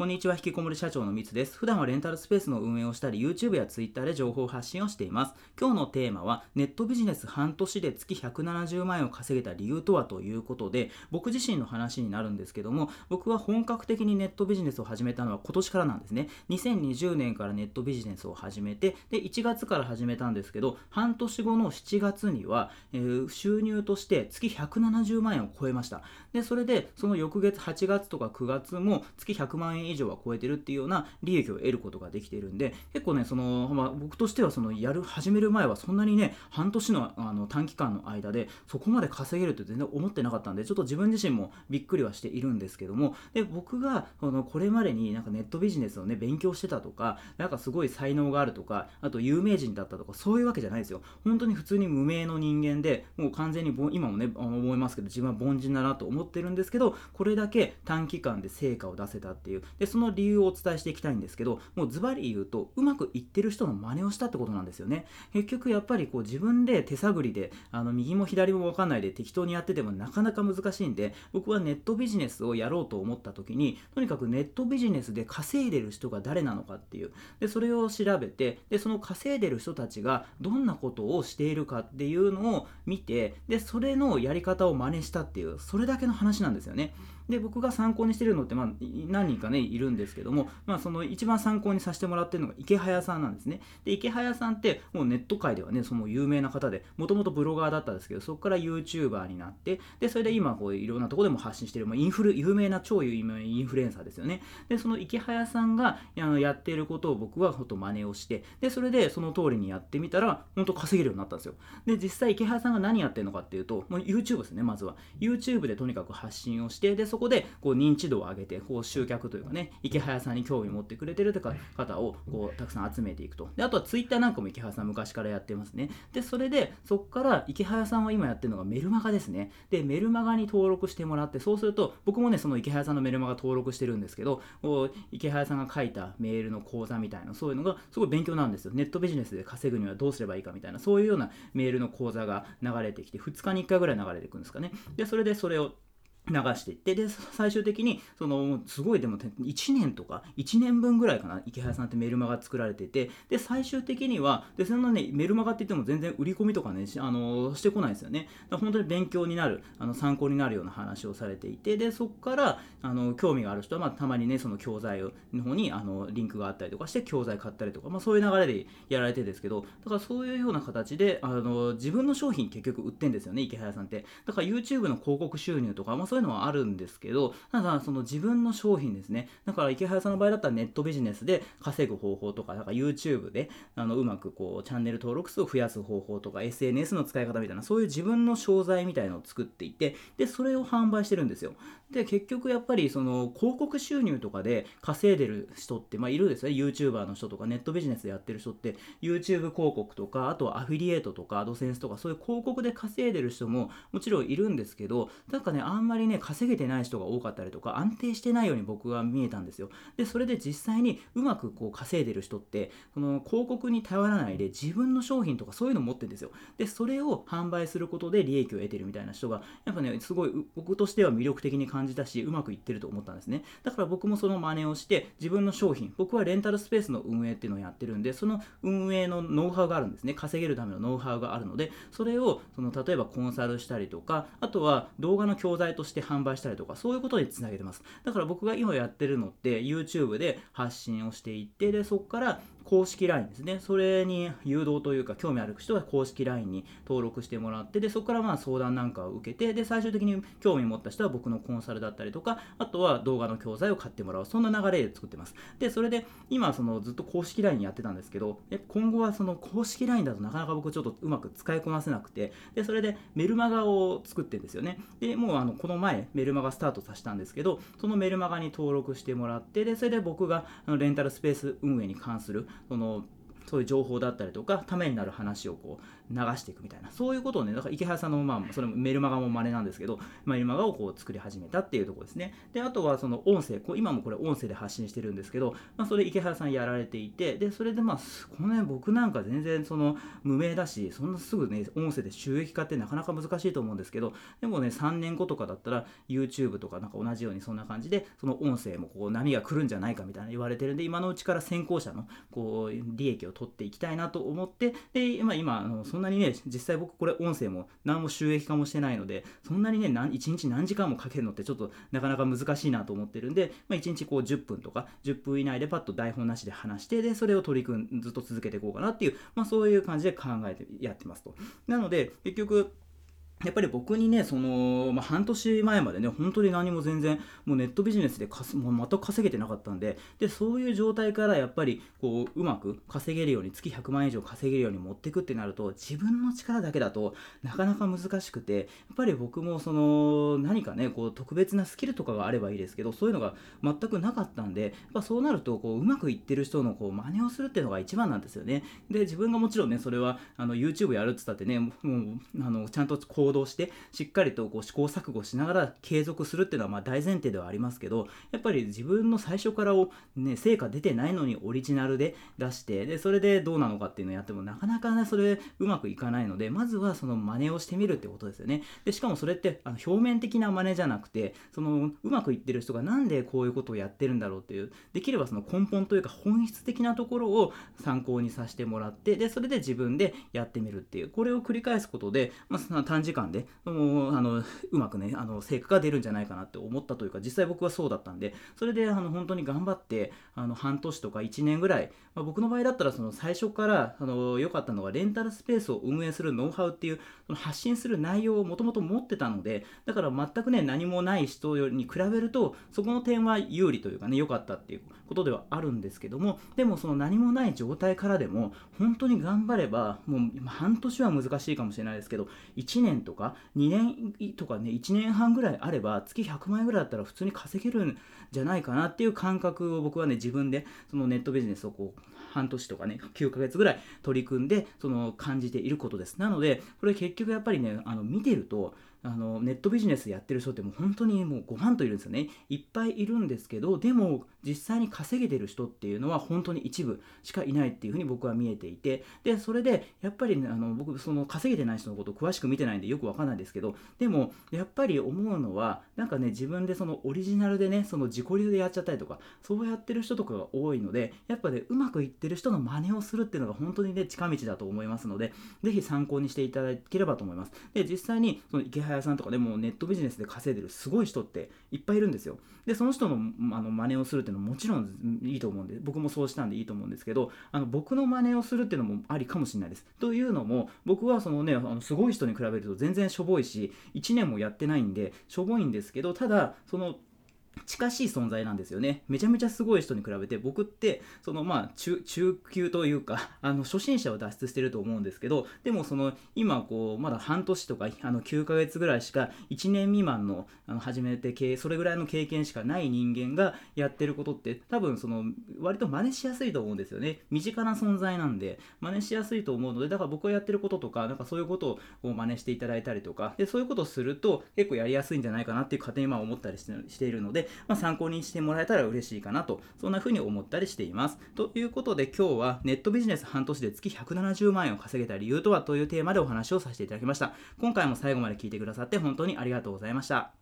こんにちは、引きこもり社長のみつです。普段はレンタルスペースの運営をしたり、YouTube や Twitter で情報発信をしています。今日のテーマは、ネットビジネス半年で月170万円を稼げた理由とはということで、僕自身の話になるんですけども、僕は本格的にネットビジネスを始めたのは今年からなんですね。2020年からネットビジネスを始めて、で、1月から始めたんですけど、半年後の7月には、えー、収入として月170万円を超えました。で、それで、その翌月8月とか9月も月100万円以上は超えてるっていうような利益を得ることができているんで結構ねその、まあ、僕としてはそのやる始める前はそんなにね半年のあの短期間の間でそこまで稼げるって全然思ってなかったんでちょっと自分自身もびっくりはしているんですけどもで僕がこのこれまでになんかネットビジネスをね勉強してたとかなんかすごい才能があるとかあと有名人だったとかそういうわけじゃないですよ。本当に普通に無名の人間でもう完全に今もね思いますけど自分は凡人だなと思ってるんですけどこれだけ短期間で成果を出せたっていうでその理由をお伝えしていきたいんですけどもうズバリ言うとうまくいってる人の真似をしたってことなんですよね。結局やっぱりこう自分で手探りであの右も左も分かんないで適当にやっててもなかなか難しいんで僕はネットビジネスをやろうと思った時にとにかくネットビジネスで稼いでる人が誰なのかっていうでそれを調べてでその稼いでる人たちがどんなことをしているかっていうのを見てでそれのやり方を真似したっていうそれだけの話なんですよね。で僕が参考にしてるのって、まあ、何人かねいるんですけども、まあ、その一番参考にさせてもらってるのが池早さんなんですね。で池早さんってもうネット界ではねその有名な方でもともとブロガーだったんですけどそこから YouTuber になってでそれで今こういろんなところでも発信してる、まあ、インフル有名な超有名インフルエンサーですよね。でその池早さんがあのやってることを僕はほんと真似をしてでそれでその通りにやってみたら本当稼げるようになったんですよ。で実際池早さんが何やってるのかっていうともう YouTube ですねまずは。YouTube でとにかく発信をしてでそこでこう認知度を上げてこう集客というかね池早さんに興味持ってくれてるとか方をこうたくさん集めていくと。であとは Twitter なんかも池早さん昔からやってますね。でそれでそこから池早さんは今やってるのがメルマガですね。でメルマガに登録してもらってそうすると僕もねその池早さんのメルマガ登録してるんですけど池早さんが書いたメールの講座みたいなそういうのがすごい勉強なんですよ。ネットビジネスで稼ぐにはどうすればいいかみたいなそういうようなメールの講座が流れてきて2日に1回ぐらい流れていくんですかね。でそれでそれを流していってで最終的にそのすごいでも1年とか1年分ぐらいかな池原さんってメルマガ作られててで最終的にはでそのねメルマガって言っても全然売り込みとかねあのしてこないですよね。だ本当に勉強になるあの参考になるような話をされていてでそこからあの興味がある人は、まあ、たまにねその教材の方にあのリンクがあったりとかして教材買ったりとか、まあ、そういう流れでやられてですけどだからそういうような形であの自分の商品結局売ってんですよね池原さんって。だから YouTube の広告収入とか、まあ、そういうのはあるんですけど、ただその自分の商品ですね。だから池原さんの場合だったらネットビジネスで稼ぐ方法とか、なんか YouTube であのうまくこうチャンネル登録数を増やす方法とか、SNS の使い方みたいな、そういう自分の商材みたいのを作っていて、で、それを販売してるんですよ。で、結局やっぱりその広告収入とかで稼いでる人って、まあいるですね。YouTuber の人とかネットビジネスでやってる人って、YouTube 広告とか、あとはアフィリエイトとかアドセンスとか、そういう広告で稼いでる人ももちろんいるんですけど、なんかね、あんまりね、稼げてない人が多かったりとか安定してないように僕は見えたんですよ。でそれで実際にうまくこう稼いでる人ってその広告に頼らないで自分の商品とかそういうのを持ってるんですよ。でそれを販売することで利益を得てるみたいな人がやっぱねすごい僕としては魅力的に感じたしうまくいってると思ったんですね。だから僕もその真似をして自分の商品僕はレンタルスペースの運営っていうのをやってるんでその運営のノウハウがあるんですね。稼げるためのノウハウがあるのでそれをその例えばコンサルしたりとかあとは動画の教材としてして販売したりとかそういうことにつなげてます。だから僕が今やってるのって YouTube で発信をしていってでそこから公式 LINE ですね。それに誘導というか、興味ある人は公式 LINE に登録してもらって、で、そこからまあ相談なんかを受けて、で、最終的に興味持った人は僕のコンサルだったりとか、あとは動画の教材を買ってもらう。そんな流れで作ってます。で、それで、今、そのずっと公式 LINE やってたんですけど、今後はその公式 LINE だとなかなか僕ちょっとうまく使いこなせなくて、で、それでメルマガを作ってんですよね。で、もうあの、この前、メルマガスタートさせたんですけど、そのメルマガに登録してもらって、で、それで僕があのレンタルスペース運営に関する、その、そういう情報だったりとかためになる話をこう流していくみたいな。そういうことをねだから池原さんのまあそれもメルマガも真似なんですけどメルマガをこう作り始めたっていうところですね。であとはその音声。こう今もこれ音声で発信してるんですけど、まあ、それ池原さんやられていてでそれでまあこのね僕なんか全然その無名だしそんなすぐね音声で収益化ってなかなか難しいと思うんですけどでもね3年後とかだったら YouTube とかなんか同じようにそんな感じでその音声もこう波が来るんじゃないかみたいな言われてるんで今のうちから先行者のこう利益を取っていきたいなと思ってで、まあ、今あのそんなにね実際僕これ音声も何も収益化もしてないのでそんなにね1日何時間もかけるのってちょっとなかなか難しいなと思ってるんで、まあ、1日こう10分とか10分以内でパッと台本なしで話してでそれを取り組んずっと続けていこうかなっていう、まあ、そういう感じで考えてやってますと。なので結局やっぱり僕にね、その、まあ、半年前までね、本当に何も全然、もうネットビジネスでかすもう全く稼げてなかったんで、で、そういう状態からやっぱり、こう、うまく稼げるように、月100万円以上稼げるように持っていくってなると、自分の力だけだとなかなか難しくて、やっぱり僕もその、何かね、こう、特別なスキルとかがあればいいですけど、そういうのが全くなかったんで、やっぱそうなると、こう、うまくいってる人のこう、真似をするっていうのが一番なんですよね。で、自分がもちろんね、それは、あの、YouTube やるって言ったってね、もう、あの、ちゃんとこう、行動してしっかりとこう試行錯誤しながら継続するっていうのはま大前提ではありますけどやっぱり自分の最初からを、ね、成果出てないのにオリジナルで出してでそれでどうなのかっていうのをやってもなかなかねそれうまくいかないのでまずはその真似をしてみるってことですよね。でしかもそれってあの表面的な真似じゃなくてそのうまくいってる人がなんでこういうことをやってるんだろうっていうできればその根本というか本質的なところを参考にさせてもらってでそれで自分でやってみるっていうこれを繰り返すことで、まあ、短時間でもうあのうまくねあの成果が出るんじゃないかなって思ったというか実際僕はそうだったんでそれであの本当に頑張ってあの半年とか1年ぐらい、まあ、僕の場合だったらその最初からあの良かったのがレンタルスペースを運営するノウハウっていうその発信する内容をもともと持ってたのでだから全くね何もない人に比べるとそこの点は有利というかね良かったっていうことではあるんですけどもでもその何もない状態からでも本当に頑張ればもう半年は難しいかもしれないですけど1年ととか2年とかね1年半ぐらいあれば月100万円ぐらいだったら普通に稼げるんじゃないかなっていう感覚を僕はね自分でそのネットビジネスをこう半年とかね9ヶ月ぐらい取り組んでその感じていることです。なのでこれ結局やっぱりねあの見てるとあのネットビジネスやってる人ってもう本当にもう5万といるんですよね。いっぱいいるんですけどでも実際に稼げてる人っていうのは本当に一部しかいないっていうふうに僕は見えていて。でそれでやっぱり、ね、あの僕その稼げてない人のことを詳しく見てないんでよくわかんないですけど。でもやっぱり思うのはなんかね自分でそのオリジナルでねその自己流でやっちゃったりとかそうやってる人とかが多いのでやっぱねうまくいってる人の真似をするっていうのが本当にね近道だと思いますのでぜひ参考にしていただければと思います。で実際にその池屋さんとかでもネットビジネスで稼いでるすごい人っていっぱいいるんですよでその人のあの真似をするっていうのももちろんいいと思うんで僕もそうしたんでいいと思うんですけどあの僕の真似をするっていうのもありかもしれないですというのも僕はそのねあのすごい人に比べると全然しょぼいし1年もやってないんでしょぼいんですけどただその近しい存在なんですよね。めちゃめちゃすごい人に比べて、僕って、そのまあ中、中級というか、あの、初心者を脱出してると思うんですけど、でもその、今こう、まだ半年とか、あの、9ヶ月ぐらいしか、1年未満の、あの、始めて経、それぐらいの経験しかない人間がやってることって、多分その、割と真似しやすいと思うんですよね。身近な存在なんで、真似しやすいと思うので、だから僕がやってることとか、なんかそういうことを真似していただいたりとか、で、そういうことをすると、結構やりやすいんじゃないかなっていう勝手にまあ思ったりしているのでで、まあ、参考にしてもらえたら嬉しいかなと、そんな風に思ったりしています。ということで今日はネットビジネス半年で月170万円を稼げた理由とはというテーマでお話をさせていただきました。今回も最後まで聞いてくださって本当にありがとうございました。